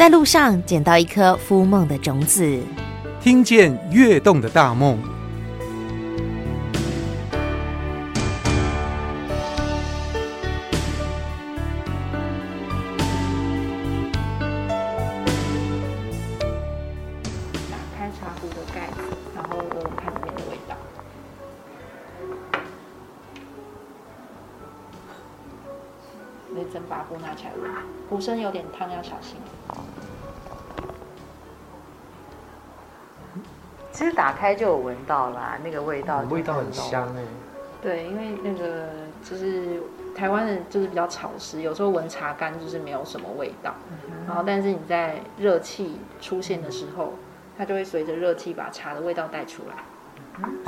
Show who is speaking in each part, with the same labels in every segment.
Speaker 1: 在路上捡到一颗孵梦的种子，
Speaker 2: 听见跃动的大
Speaker 3: 梦。开就有闻到啦，那个味道，
Speaker 2: 味道很香哎。
Speaker 4: 对，因为那个就是台湾人，就是比较潮湿，有时候闻茶干就是没有什么味道。嗯、然后，但是你在热气出现的时候，它就会随着热气把茶的味道带出来。嗯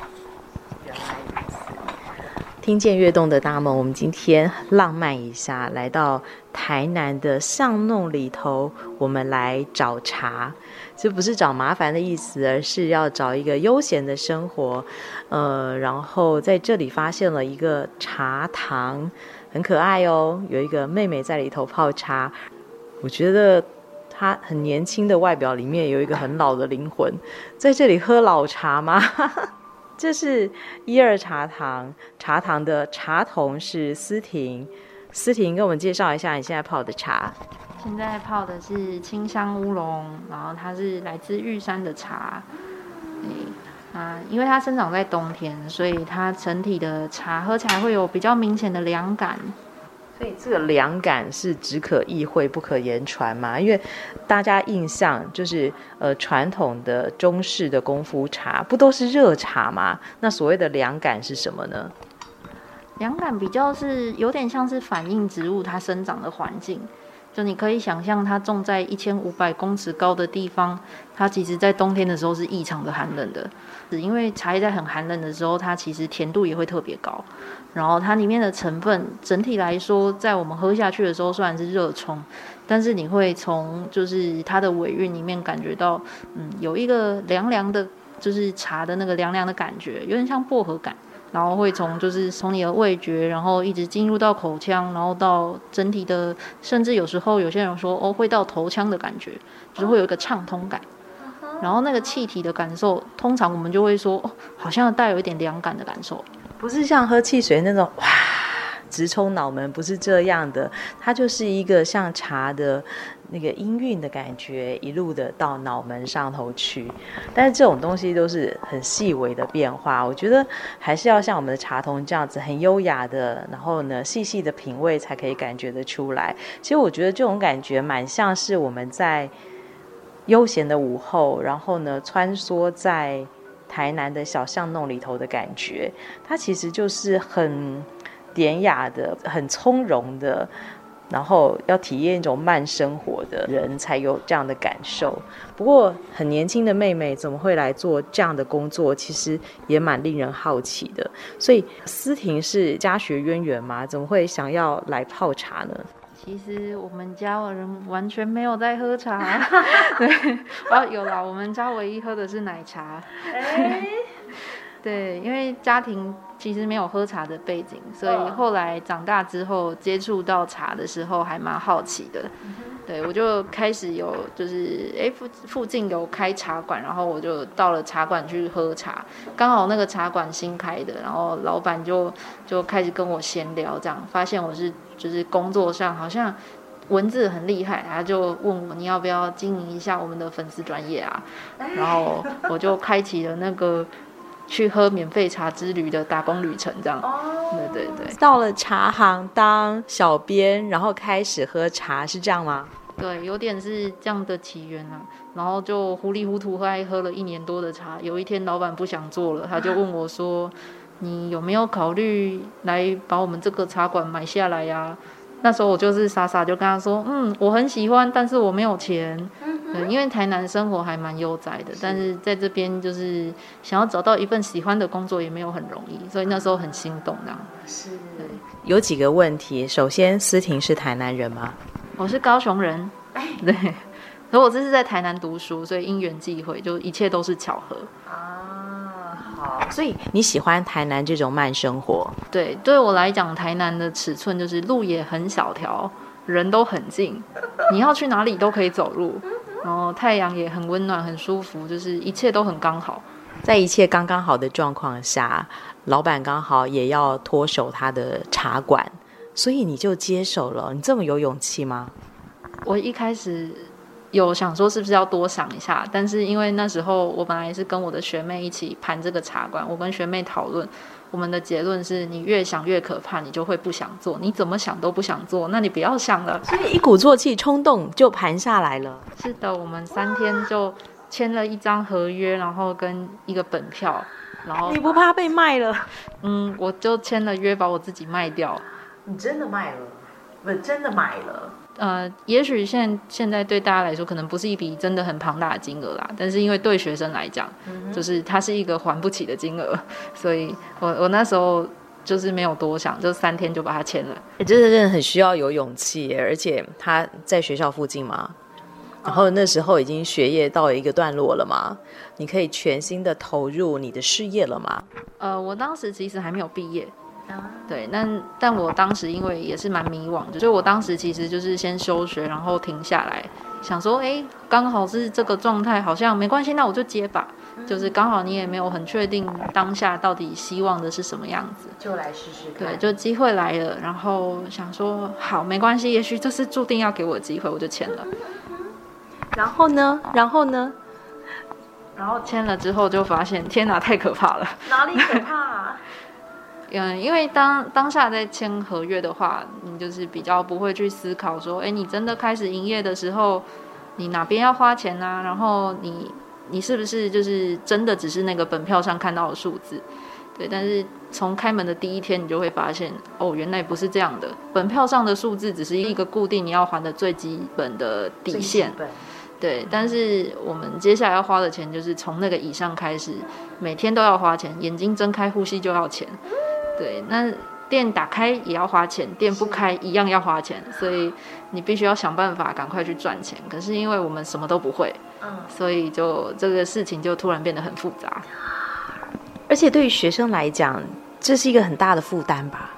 Speaker 3: 听见跃动的大梦，我们今天浪漫一下，来到台南的巷弄里头，我们来找茶。这不是找麻烦的意思，而是要找一个悠闲的生活。呃，然后在这里发现了一个茶堂，很可爱哦，有一个妹妹在里头泡茶。我觉得她很年轻的外表里面有一个很老的灵魂，在这里喝老茶吗？这是一二茶堂，茶堂的茶童是思婷，思婷跟我们介绍一下你现在泡的茶。
Speaker 4: 现在泡的是清香乌龙，然后它是来自玉山的茶。啊，因为它生长在冬天，所以它整体的茶喝起来会有比较明显的凉感。
Speaker 3: 所以这个凉感是只可意会不可言传嘛？因为大家印象就是呃传统的中式的功夫茶不都是热茶吗？那所谓的凉感是什么呢？
Speaker 4: 凉感比较是有点像是反映植物它生长的环境。就你可以想象，它种在一千五百公尺高的地方，它其实在冬天的时候是异常的寒冷的，是因为茶叶在很寒冷的时候，它其实甜度也会特别高。然后它里面的成分整体来说，在我们喝下去的时候虽然是热冲，但是你会从就是它的尾韵里面感觉到，嗯，有一个凉凉的，就是茶的那个凉凉的感觉，有点像薄荷感。然后会从就是从你的味觉，然后一直进入到口腔，然后到整体的，甚至有时候有些人说哦，会到头腔的感觉，就是会有一个畅通感。然后那个气体的感受，通常我们就会说哦，好像带有一点凉感的感受，
Speaker 3: 不是像喝汽水那种哇。直冲脑门，不是这样的，它就是一个像茶的那个音韵的感觉，一路的到脑门上头去。但是这种东西都是很细微的变化，我觉得还是要像我们的茶童这样子很优雅的，然后呢细细的品味才可以感觉得出来。其实我觉得这种感觉蛮像是我们在悠闲的午后，然后呢穿梭在台南的小巷弄里头的感觉，它其实就是很。典雅的、很从容的，然后要体验一种慢生活的人才有这样的感受。不过，很年轻的妹妹怎么会来做这样的工作？其实也蛮令人好奇的。所以，思婷是家学渊源吗？怎么会想要来泡茶呢？
Speaker 4: 其实我们家的人完全没有在喝茶。对，哦，有啦，我们家唯一喝的是奶茶。欸对，因为家庭其实没有喝茶的背景，所以后来长大之后接触到茶的时候还蛮好奇的。对，我就开始有就是哎附附近有开茶馆，然后我就到了茶馆去喝茶。刚好那个茶馆新开的，然后老板就就开始跟我闲聊，这样发现我是就是工作上好像文字很厉害，他就问我你要不要经营一下我们的粉丝专业啊？然后我就开启了那个。去喝免费茶之旅的打工旅程，这样，对对对。
Speaker 3: 到了茶行当小编，然后开始喝茶，是这样吗？
Speaker 4: 对，有点是这样的起源啊。然后就糊里糊涂喝，喝了一年多的茶。有一天老板不想做了，他就问我说：“你有没有考虑来把我们这个茶馆买下来呀？”那时候我就是傻傻就跟他说：“嗯，我很喜欢，但是我没有钱。”对，因为台南生活还蛮悠哉的，但是在这边就是想要找到一份喜欢的工作也没有很容易，所以那时候很心动这样。是，对，
Speaker 3: 有几个问题。首先，思婷是台南人吗？
Speaker 4: 我是高雄人。对，可我这是在台南读书，所以因缘际会，就一切都是巧合。
Speaker 3: 啊，好。所以你喜欢台南这种慢生活？
Speaker 4: 对，对我来讲，台南的尺寸就是路也很小条。人都很近，你要去哪里都可以走路，然后太阳也很温暖、很舒服，就是一切都很刚好。
Speaker 3: 在一切刚刚好的状况下，老板刚好也要脱手他的茶馆，所以你就接手了。你这么有勇气吗？
Speaker 4: 我一开始有想说是不是要多想一下，但是因为那时候我本来是跟我的学妹一起盘这个茶馆，我跟学妹讨论。我们的结论是你越想越可怕，你就会不想做。你怎么想都不想做，那你不要想了。
Speaker 3: 所以一鼓作气、冲动就盘下来了。
Speaker 4: 是的，我们三天就签了一张合约，然后跟一个本票，然后
Speaker 3: 你不怕被卖了？
Speaker 4: 嗯，我就签了约，把我自己卖掉。
Speaker 3: 你真的卖了？不真的买了。
Speaker 4: 呃，也许现现在对大家来说可能不是一笔真的很庞大的金额啦，但是因为对学生来讲，嗯、就是它是一个还不起的金额，所以我我那时候就是没有多想，就三天就把它签了。
Speaker 3: 欸、真的真的很需要有勇气，而且他在学校附近嘛，然后那时候已经学业到一个段落了嘛，你可以全心的投入你的事业了吗？
Speaker 4: 呃，我当时其实还没有毕业。对，那但我当时因为也是蛮迷惘的，所以我当时其实就是先休学，然后停下来，想说，哎，刚好是这个状态，好像没关系，那我就接吧。就是刚好你也没有很确定当下到底希望的是什么样子，
Speaker 3: 就来试试看。
Speaker 4: 对，就机会来了，然后想说，好，没关系，也许这是注定要给我的机会，我就签了。
Speaker 3: 然后呢？然后呢？
Speaker 4: 然后签了之后就发现，天哪，太可怕了！
Speaker 3: 哪里可怕啊？
Speaker 4: 嗯，因为当当下在签合约的话，你就是比较不会去思考说，哎，你真的开始营业的时候，你哪边要花钱啊？然后你你是不是就是真的只是那个本票上看到的数字？对，但是从开门的第一天，你就会发现，哦，原来不是这样的，本票上的数字只是一个固定你要还的最基本的底线。对，但是我们接下来要花的钱，就是从那个以上开始，每天都要花钱，眼睛睁开呼吸就要钱。对，那店打开也要花钱，店不开一样要花钱，所以你必须要想办法赶快去赚钱。可是因为我们什么都不会，所以就这个事情就突然变得很复杂。
Speaker 3: 而且对于学生来讲，这是一个很大的负担吧？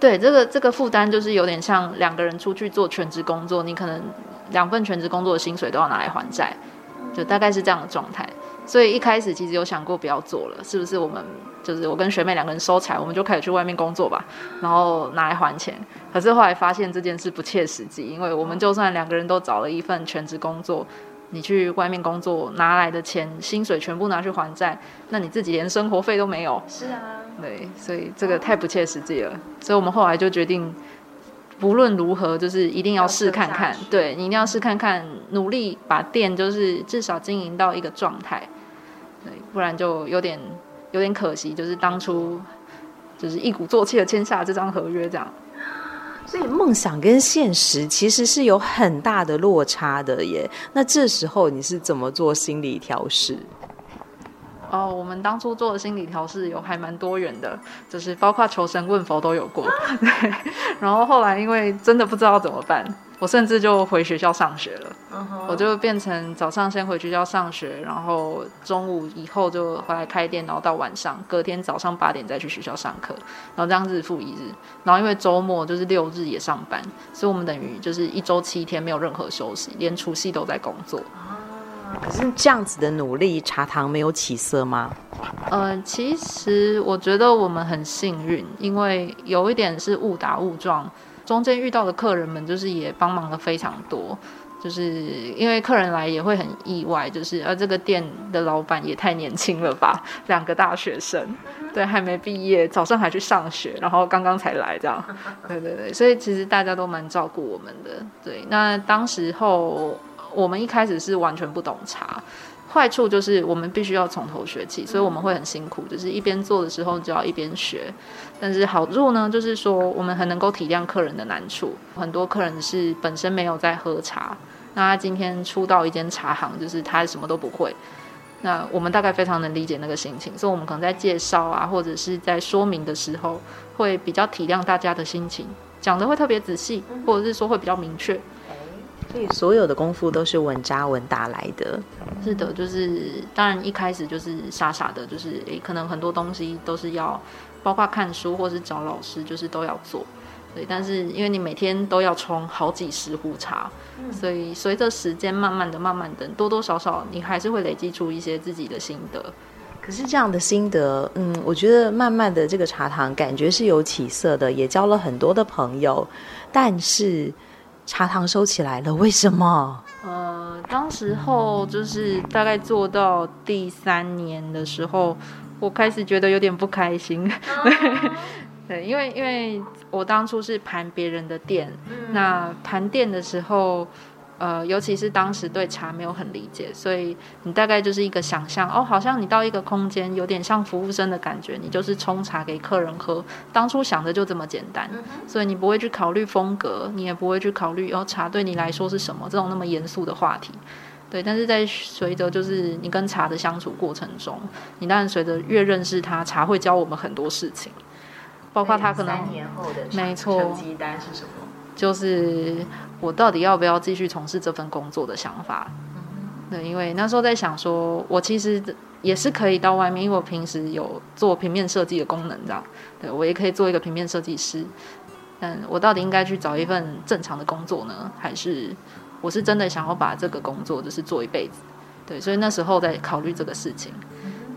Speaker 4: 对，这个这个负担就是有点像两个人出去做全职工作，你可能两份全职工作的薪水都要拿来还债，就大概是这样的状态。所以一开始其实有想过不要做了，是不是我们就是我跟学妹两个人收财，我们就开始去外面工作吧，然后拿来还钱。可是后来发现这件事不切实际，因为我们就算两个人都找了一份全职工作，你去外面工作拿来的钱薪水全部拿去还债，那你自己连生活费都没有。
Speaker 3: 是啊，
Speaker 4: 对，所以这个太不切实际了。所以我们后来就决定，不论如何，就是一定要试看看。对，你一定要试看看，努力把店就是至少经营到一个状态。对，不然就有点有点可惜，就是当初就是一鼓作气的签下这张合约，这样。
Speaker 3: 所以梦想跟现实其实是有很大的落差的耶。那这时候你是怎么做心理调试？
Speaker 4: 哦，我们当初做的心理调试有还蛮多元的，就是包括求神问佛都有过。对，然后后来因为真的不知道怎么办。我甚至就回学校上学了，uh huh. 我就变成早上先回学校上学，然后中午以后就回来开店，然后到晚上隔天早上八点再去学校上课，然后这样日复一日。然后因为周末就是六日也上班，所以我们等于就是一周七天没有任何休息，连除夕都在工作。
Speaker 3: Uh huh. 可是这样子的努力，茶堂没有起色吗？
Speaker 4: 呃，其实我觉得我们很幸运，因为有一点是误打误撞。中间遇到的客人们，就是也帮忙了非常多，就是因为客人来也会很意外，就是而这个店的老板也太年轻了吧，两个大学生，对，还没毕业，早上还去上学，然后刚刚才来这样，对对对，所以其实大家都蛮照顾我们的，对，那当时候我们一开始是完全不懂茶。坏处就是我们必须要从头学起，所以我们会很辛苦，就是一边做的时候就要一边学。但是好处呢，就是说我们很能够体谅客人的难处。很多客人是本身没有在喝茶，那他今天出到一间茶行，就是他什么都不会。那我们大概非常能理解那个心情，所以我们可能在介绍啊，或者是在说明的时候，会比较体谅大家的心情，讲得会特别仔细，或者是说会比较明确。
Speaker 3: 所以所有的功夫都是稳扎稳打来的。
Speaker 4: 是的，就是当然一开始就是傻傻的，就是诶，可能很多东西都是要，包括看书或是找老师，就是都要做。对，但是因为你每天都要冲好几十壶茶，嗯、所以随着时间慢慢的、慢慢的，多多少少你还是会累积出一些自己的心得。
Speaker 3: 可是这样的心得，嗯，我觉得慢慢的这个茶堂感觉是有起色的，也交了很多的朋友。但是茶堂收起来了，为什么？
Speaker 4: 呃，当时候就是大概做到第三年的时候，我开始觉得有点不开心。哦 对，因为因为我当初是盘别人的店，嗯、那盘店的时候，呃，尤其是当时对茶没有很理解，所以你大概就是一个想象，哦，好像你到一个空间，有点像服务生的感觉，你就是冲茶给客人喝。当初想的就这么简单，嗯、所以你不会去考虑风格，你也不会去考虑哦，茶对你来说是什么这种那么严肃的话题。对，但是在随着就是你跟茶的相处过程中，你当然随着越认识它，茶会教我们很多事情。包括他可能
Speaker 3: 三年后的
Speaker 4: 没错，
Speaker 3: 成绩单是什么？
Speaker 4: 就是我到底要不要继续从事这份工作的想法。对，因为那时候在想说，我其实也是可以到外面，因为我平时有做平面设计的功能，这样，对，我也可以做一个平面设计师。但我到底应该去找一份正常的工作呢，还是我是真的想要把这个工作就是做一辈子？对，所以那时候在考虑这个事情。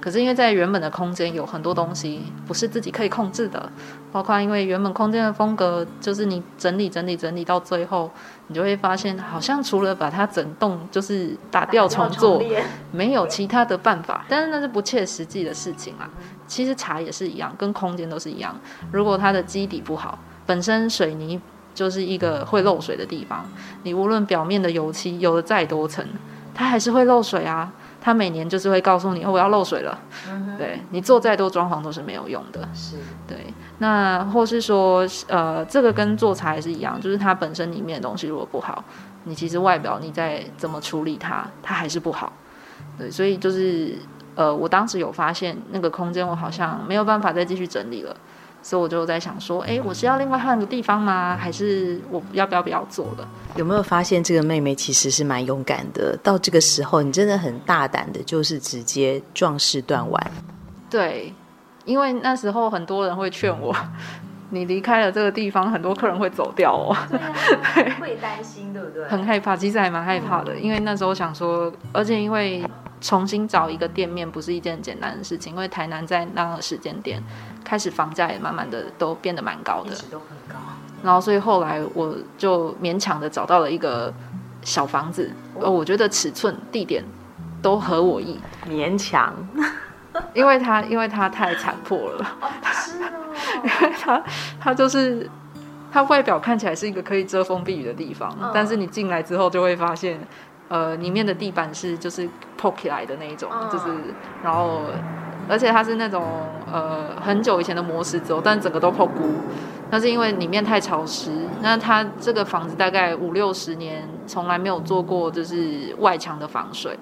Speaker 4: 可是因为在原本的空间有很多东西不是自己可以控制的，包括因为原本空间的风格，就是你整理整理整理到最后，你就会发现好像除了把它整栋就是打掉重做，没有其他的办法。但是那是不切实际的事情啊。其实茶也是一样，跟空间都是一样。如果它的基底不好，本身水泥就是一个会漏水的地方，你无论表面的油漆有了再多层，它还是会漏水啊。他每年就是会告诉你，哦，我要漏水了。嗯、对，你做再多装潢都是没有用的。是，对。那或是说，呃，这个跟做茶也是一样，就是它本身里面的东西如果不好，你其实外表你再怎么处理它，它还是不好。对，所以就是，呃，我当时有发现那个空间，我好像没有办法再继续整理了。所以我就在想说，哎，我是要另外换个地方吗？还是我要不要不要做了？
Speaker 3: 有没有发现这个妹妹其实是蛮勇敢的？到这个时候，你真的很大胆的，就是直接壮士断腕。
Speaker 4: 对，因为那时候很多人会劝我，你离开了这个地方，很多客人会走掉哦。对啊，对，会担心，对不对？很害怕，其实还蛮害怕的，因为那时候想说，而且因为。重新找一个店面不是一件简单的事情，因为台南在那个时间点开始房价也慢慢的都变得蛮高的，都很高。然后所以后来我就勉强的找到了一个小房子，呃，我觉得尺寸、地点都合我意，
Speaker 3: 勉强，
Speaker 4: 因为它因为它太残破了，是哦，因为它它就是它外表看起来是一个可以遮风避雨的地方，但是你进来之后就会发现。呃，里面的地板是就是破起来的那一种，就是，然后，而且它是那种呃很久以前的磨石子，但整个都破菇。那是因为里面太潮湿，那它这个房子大概五六十年，从来没有做过就是外墙的防水，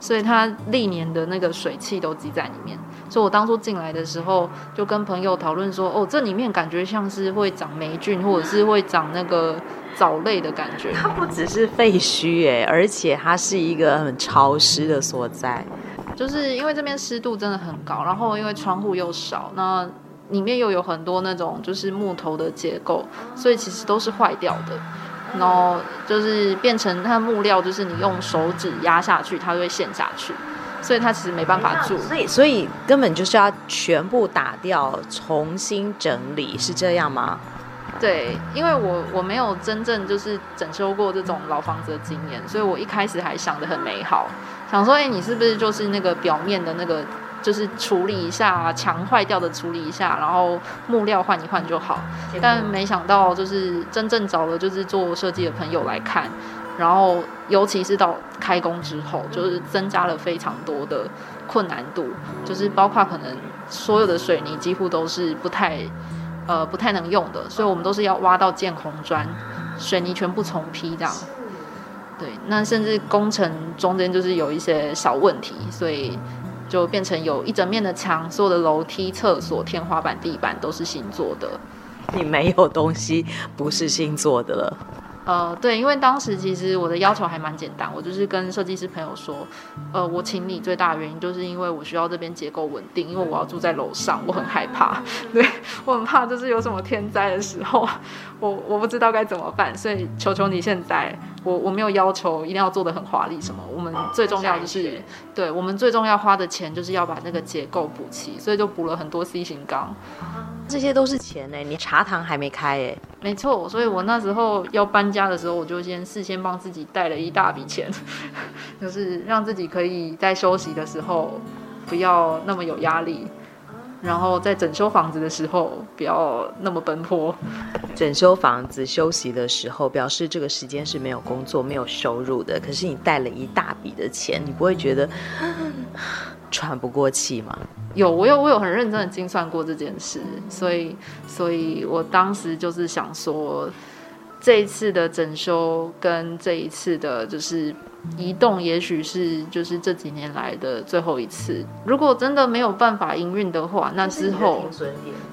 Speaker 4: 所以它历年的那个水汽都积在里面。所以我当初进来的时候，就跟朋友讨论说，哦，这里面感觉像是会长霉菌，或者是会长那个。藻类的感觉，
Speaker 3: 它不只是废墟哎，而且它是一个很潮湿的所在，
Speaker 4: 就是因为这边湿度真的很高，然后因为窗户又少，那里面又有很多那种就是木头的结构，所以其实都是坏掉的，然后就是变成它木料，就是你用手指压下去，它就会陷下去，所以它其实没办法住，
Speaker 3: 所以所以根本就是要全部打掉，重新整理，是这样吗？
Speaker 4: 对，因为我我没有真正就是整修过这种老房子的经验，所以我一开始还想的很美好，想说，哎，你是不是就是那个表面的那个，就是处理一下墙坏掉的处理一下，然后木料换一换就好。但没想到，就是真正找了就是做设计的朋友来看，然后尤其是到开工之后，就是增加了非常多的困难度，就是包括可能所有的水泥几乎都是不太。呃，不太能用的，所以我们都是要挖到建红砖，水泥全部重批这样。对，那甚至工程中间就是有一些小问题，所以就变成有一整面的墙，所有的楼梯、厕所、天花板、地板都是新做的。
Speaker 3: 你没有东西不是新做的了。
Speaker 4: 呃，对，因为当时其实我的要求还蛮简单，我就是跟设计师朋友说，呃，我请你最大的原因就是因为我需要这边结构稳定，因为我要住在楼上，我很害怕，对，我很怕就是有什么天灾的时候，我我不知道该怎么办，所以求求你现在，我我没有要求一定要做的很华丽什么，我们最重要就是，对，我们最重要花的钱就是要把那个结构补齐，所以就补了很多 C 型钢。
Speaker 3: 这些都是钱呢，你茶堂还没开哎。
Speaker 4: 没错，所以我那时候要搬家的时候，我就先事先帮自己带了一大笔钱，就是让自己可以在休息的时候不要那么有压力，然后在整修房子的时候不要那么奔波。
Speaker 3: 整修房子休息的时候，表示这个时间是没有工作、没有收入的。可是你带了一大笔的钱，你不会觉得喘不过气吗？
Speaker 4: 有，我有，我有很认真的精算过这件事，所以，所以我当时就是想说，这一次的整修跟这一次的就是移动，也许是就是这几年来的最后一次。如果真的没有办法营运的话，那之后，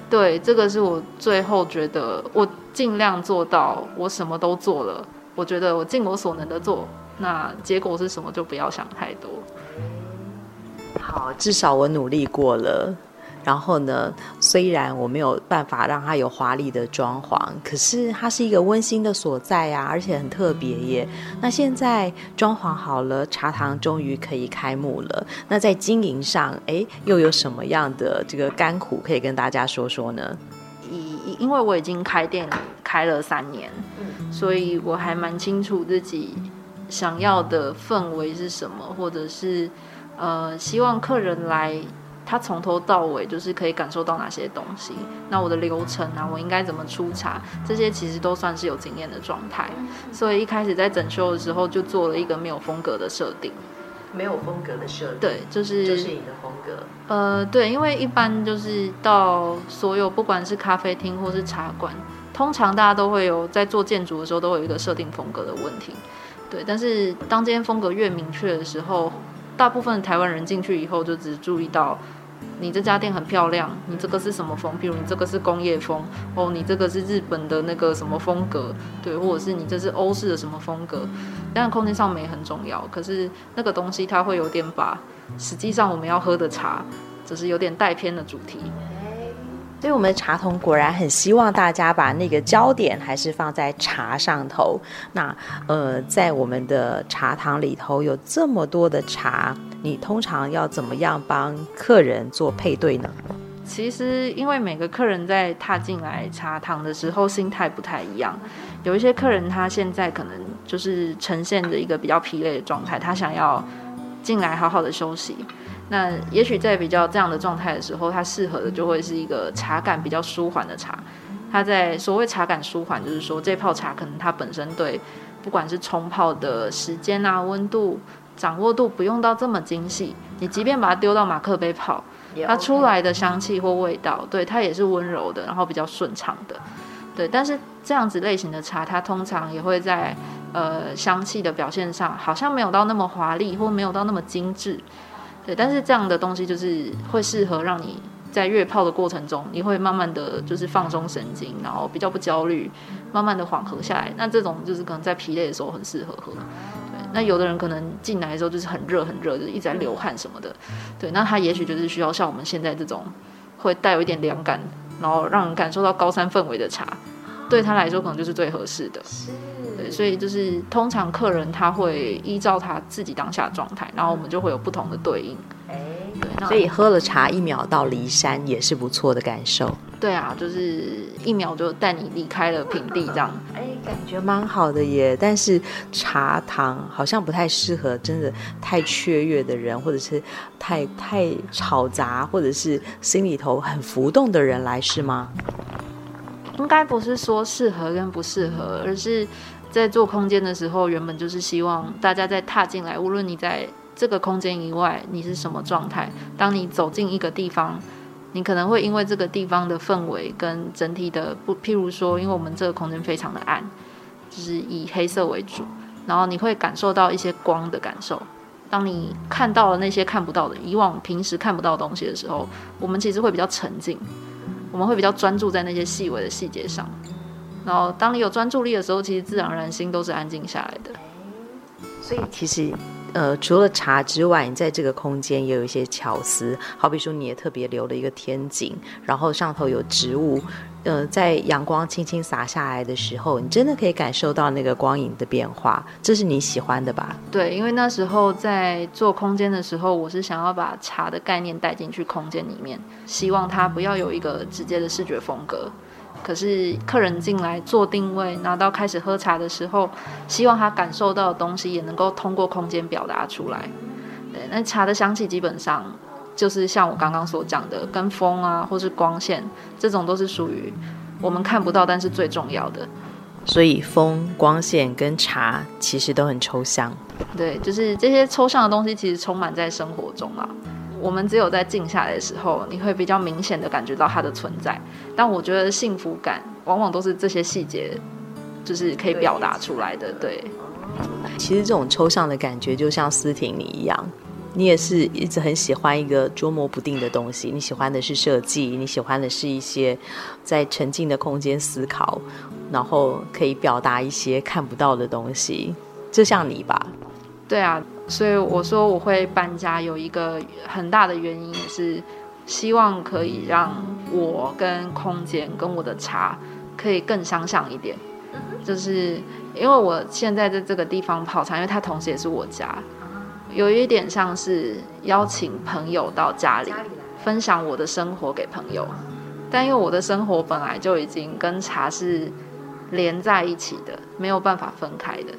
Speaker 4: 对，这个是我最后觉得我尽量做到，我什么都做了，我觉得我尽我所能的做，那结果是什么就不要想太多。
Speaker 3: 好，至少我努力过了。然后呢，虽然我没有办法让它有华丽的装潢，可是它是一个温馨的所在呀，而且很特别耶。那现在装潢好了，茶堂终于可以开幕了。那在经营上，哎，又有什么样的这个甘苦可以跟大家说说呢？
Speaker 4: 因因为我已经开店开了三年，嗯所以我还蛮清楚自己想要的氛围是什么，或者是。呃，希望客人来，他从头到尾就是可以感受到哪些东西。那我的流程啊，我应该怎么出茶，这些其实都算是有经验的状态。所以一开始在整修的时候，就做了一个没有风格的设定。
Speaker 3: 没有风格的设定，
Speaker 4: 对，就是
Speaker 3: 就是你的风格。
Speaker 4: 呃，对，因为一般就是到所有不管是咖啡厅或是茶馆，通常大家都会有在做建筑的时候都有一个设定风格的问题。对，但是当这些风格越明确的时候，大部分台湾人进去以后，就只注意到你这家店很漂亮，你这个是什么风？比如你这个是工业风，哦，你这个是日本的那个什么风格，对，或者是你这是欧式的什么风格。当然空间上没很重要，可是那个东西它会有点把实际上我们要喝的茶，只是有点带偏的主题。
Speaker 3: 所以，我们的茶童果然很希望大家把那个焦点还是放在茶上头。那，呃，在我们的茶堂里头有这么多的茶，你通常要怎么样帮客人做配对呢？
Speaker 4: 其实，因为每个客人在踏进来茶堂的时候，心态不太一样。有一些客人他现在可能就是呈现着一个比较疲累的状态，他想要进来好好的休息。那也许在比较这样的状态的时候，它适合的就会是一个茶感比较舒缓的茶。它在所谓茶感舒缓，就是说这泡茶可能它本身对不管是冲泡的时间啊、温度、掌握度不用到这么精细。你即便把它丢到马克杯泡，它出来的香气或味道，对它也是温柔的，然后比较顺畅的。对，但是这样子类型的茶，它通常也会在呃香气的表现上，好像没有到那么华丽，或没有到那么精致。对，但是这样的东西就是会适合让你在月泡的过程中，你会慢慢的就是放松神经，然后比较不焦虑，慢慢的缓和下来。那这种就是可能在疲累的时候很适合喝。对，那有的人可能进来的时候就是很热很热，就是一直在流汗什么的。对，那他也许就是需要像我们现在这种会带有一点凉感，然后让人感受到高山氛围的茶，对他来说可能就是最合适的。对，所以就是通常客人他会依照他自己当下状态，然后我们就会有不同的对应。哎，对，
Speaker 3: 所以喝了茶一秒到骊山也是不错的感受。
Speaker 4: 对啊，就是一秒就带你离开了平地这样。
Speaker 3: 哎，感觉蛮好的耶。但是茶堂好像不太适合真的太雀跃的人，或者是太太吵杂，或者是心里头很浮动的人来，是吗？
Speaker 4: 应该不是说适合跟不适合，而是。在做空间的时候，原本就是希望大家在踏进来，无论你在这个空间以外，你是什么状态。当你走进一个地方，你可能会因为这个地方的氛围跟整体的不，譬如说，因为我们这个空间非常的暗，就是以黑色为主，然后你会感受到一些光的感受。当你看到了那些看不到的，以往平时看不到的东西的时候，我们其实会比较沉静，我们会比较专注在那些细微的细节上。然后当你有专注力的时候，其实自然而然心都是安静下来的。
Speaker 3: 所以其实。呃，除了茶之外，你在这个空间也有一些巧思，好比说你也特别留了一个天井，然后上头有植物，呃，在阳光轻轻洒下来的时候，你真的可以感受到那个光影的变化，这是你喜欢的吧？
Speaker 4: 对，因为那时候在做空间的时候，我是想要把茶的概念带进去空间里面，希望它不要有一个直接的视觉风格。可是客人进来做定位，拿到开始喝茶的时候，希望他感受到的东西也能够通过空间表达出来。对，那茶的香气基本上就是像我刚刚所讲的，跟风啊，或是光线这种都是属于我们看不到，但是最重要的。
Speaker 3: 所以风、光线跟茶其实都很抽象。
Speaker 4: 对，就是这些抽象的东西其实充满在生活中啊。我们只有在静下来的时候，你会比较明显的感觉到它的存在。但我觉得幸福感往往都是这些细节，就是可以表达出来的。对，
Speaker 3: 其实这种抽象的感觉就像思婷你一样，你也是一直很喜欢一个捉摸不定的东西。你喜欢的是设计，你喜欢的是一些在沉静的空间思考，然后可以表达一些看不到的东西。就像你吧？
Speaker 4: 对啊。所以我说我会搬家，有一个很大的原因也是希望可以让我跟空间跟我的茶可以更相像一点。就是因为我现在在这个地方泡茶，因为它同时也是我家，有一点像是邀请朋友到家里分享我的生活给朋友。但因为我的生活本来就已经跟茶是连在一起的，没有办法分开的。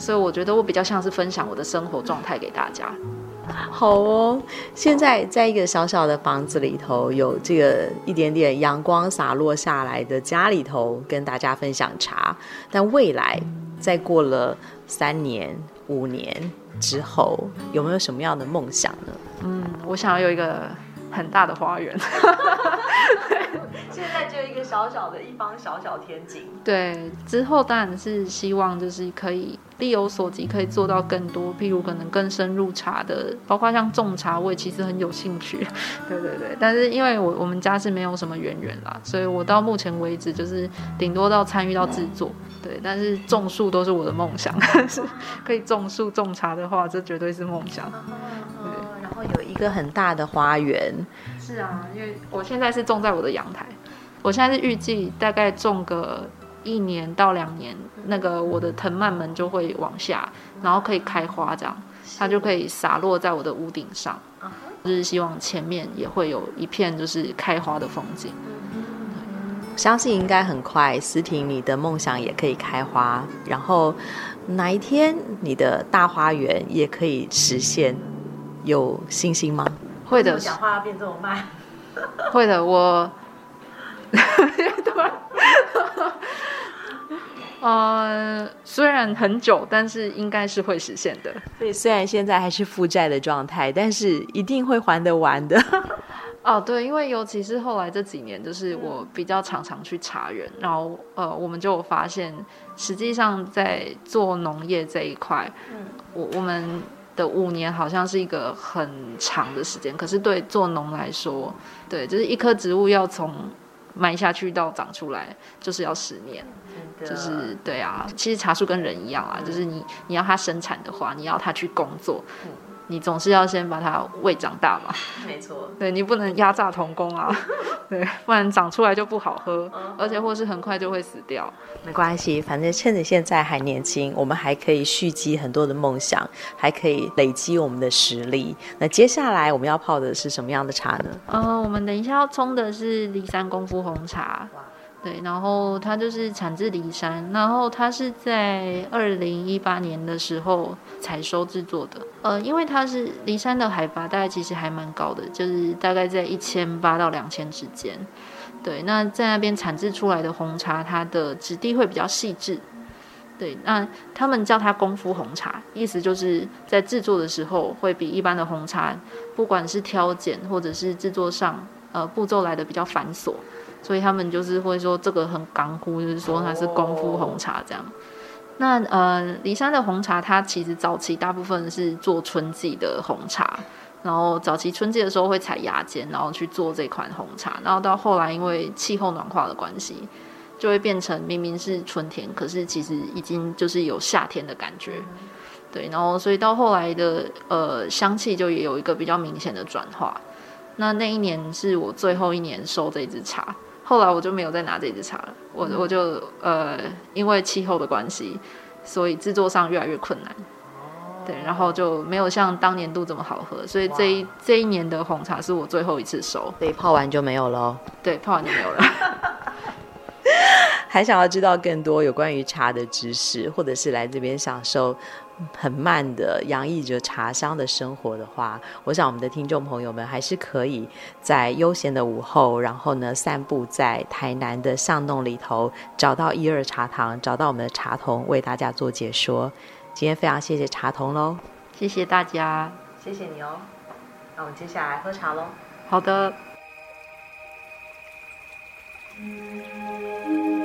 Speaker 4: 所以我觉得我比较像是分享我的生活状态给大家。
Speaker 3: 好哦，现在在一个小小的房子里头，有这个一点点阳光洒落下来的家里头，跟大家分享茶。但未来再过了三年、五年之后，有没有什么样的梦想呢？
Speaker 4: 嗯，我想要有一个很大的花园。
Speaker 3: 现在就一个小小的一方小小天井。
Speaker 4: 对，之后当然是希望就是可以力有所及，可以做到更多，譬如可能更深入茶的，包括像种茶，我也其实很有兴趣。对对对，但是因为我我们家是没有什么渊源啦，所以我到目前为止就是顶多到参与到制作。对，但是种树都是我的梦想，是可以种树种茶的话，这绝对是梦想。对，
Speaker 3: 然后有一个很大的花园。
Speaker 4: 是啊，因为我现在是种在我的阳台。我现在是预计大概种个一年到两年，那个我的藤蔓们就会往下，然后可以开花，这样它就可以洒落在我的屋顶上。就是希望前面也会有一片就是开花的风景。
Speaker 3: 相信应该很快，思婷你的梦想也可以开花，然后哪一天你的大花园也可以实现，有信心吗？
Speaker 4: 会的。
Speaker 3: 讲话要变这么慢。
Speaker 4: 会的，我。呃，虽然很久，但是应该是会实现的。
Speaker 3: 所以虽然现在还是负债的状态，但是一定会还得完的。
Speaker 4: 哦，对，因为尤其是后来这几年，就是我比较常常去查人，然后呃，我们就发现，实际上在做农业这一块，嗯，我我们的五年好像是一个很长的时间，可是对做农来说，对，就是一棵植物要从埋下去到长出来，就是要十年，就是对啊。其实茶树跟人一样啊，就是你你要它生产的话，你要它去工作。你总是要先把它喂长大嘛，
Speaker 3: 没错，
Speaker 4: 对，你不能压榨童工啊，对，不然长出来就不好喝，而且或是很快就会死掉。
Speaker 3: 没关系，反正趁着现在还年轻，我们还可以蓄积很多的梦想，还可以累积我们的实力。那接下来我们要泡的是什么样的茶呢？
Speaker 4: 呃，我们等一下要冲的是梨山功夫红茶。对，然后它就是产自骊山，然后它是在二零一八年的时候采收制作的。呃，因为它是骊山的海拔大概其实还蛮高的，就是大概在一千八到两千之间。对，那在那边产制出来的红茶，它的质地会比较细致。对，那他们叫它功夫红茶，意思就是在制作的时候会比一般的红茶，不管是挑拣或者是制作上，呃，步骤来的比较繁琐。所以他们就是会说这个很港呼，就是说它是功夫红茶这样。那呃，梨山的红茶它其实早期大部分是做春季的红茶，然后早期春季的时候会采芽尖，然后去做这款红茶，然后到后来因为气候暖化的关系，就会变成明明是春天，可是其实已经就是有夏天的感觉。对，然后所以到后来的呃香气就也有一个比较明显的转化。那那一年是我最后一年收这支茶，后来我就没有再拿这支茶了。我我就呃因为气候的关系，所以制作上越来越困难。对，然后就没有像当年度这么好喝，所以这一这一年的红茶是我最后一次收。
Speaker 3: 所以泡完就没有了。
Speaker 4: 对，泡完就没有了。
Speaker 3: 还想要知道更多有关于茶的知识，或者是来这边享受很慢的洋溢着茶香的生活的话，我想我们的听众朋友们还是可以在悠闲的午后，然后呢散步在台南的巷弄里头，找到一二茶堂，找到我们的茶童为大家做解说。今天非常谢谢茶童喽，
Speaker 4: 谢谢大家，
Speaker 3: 谢谢你哦。那我们接下来喝茶喽。
Speaker 4: 好的。
Speaker 3: 嗯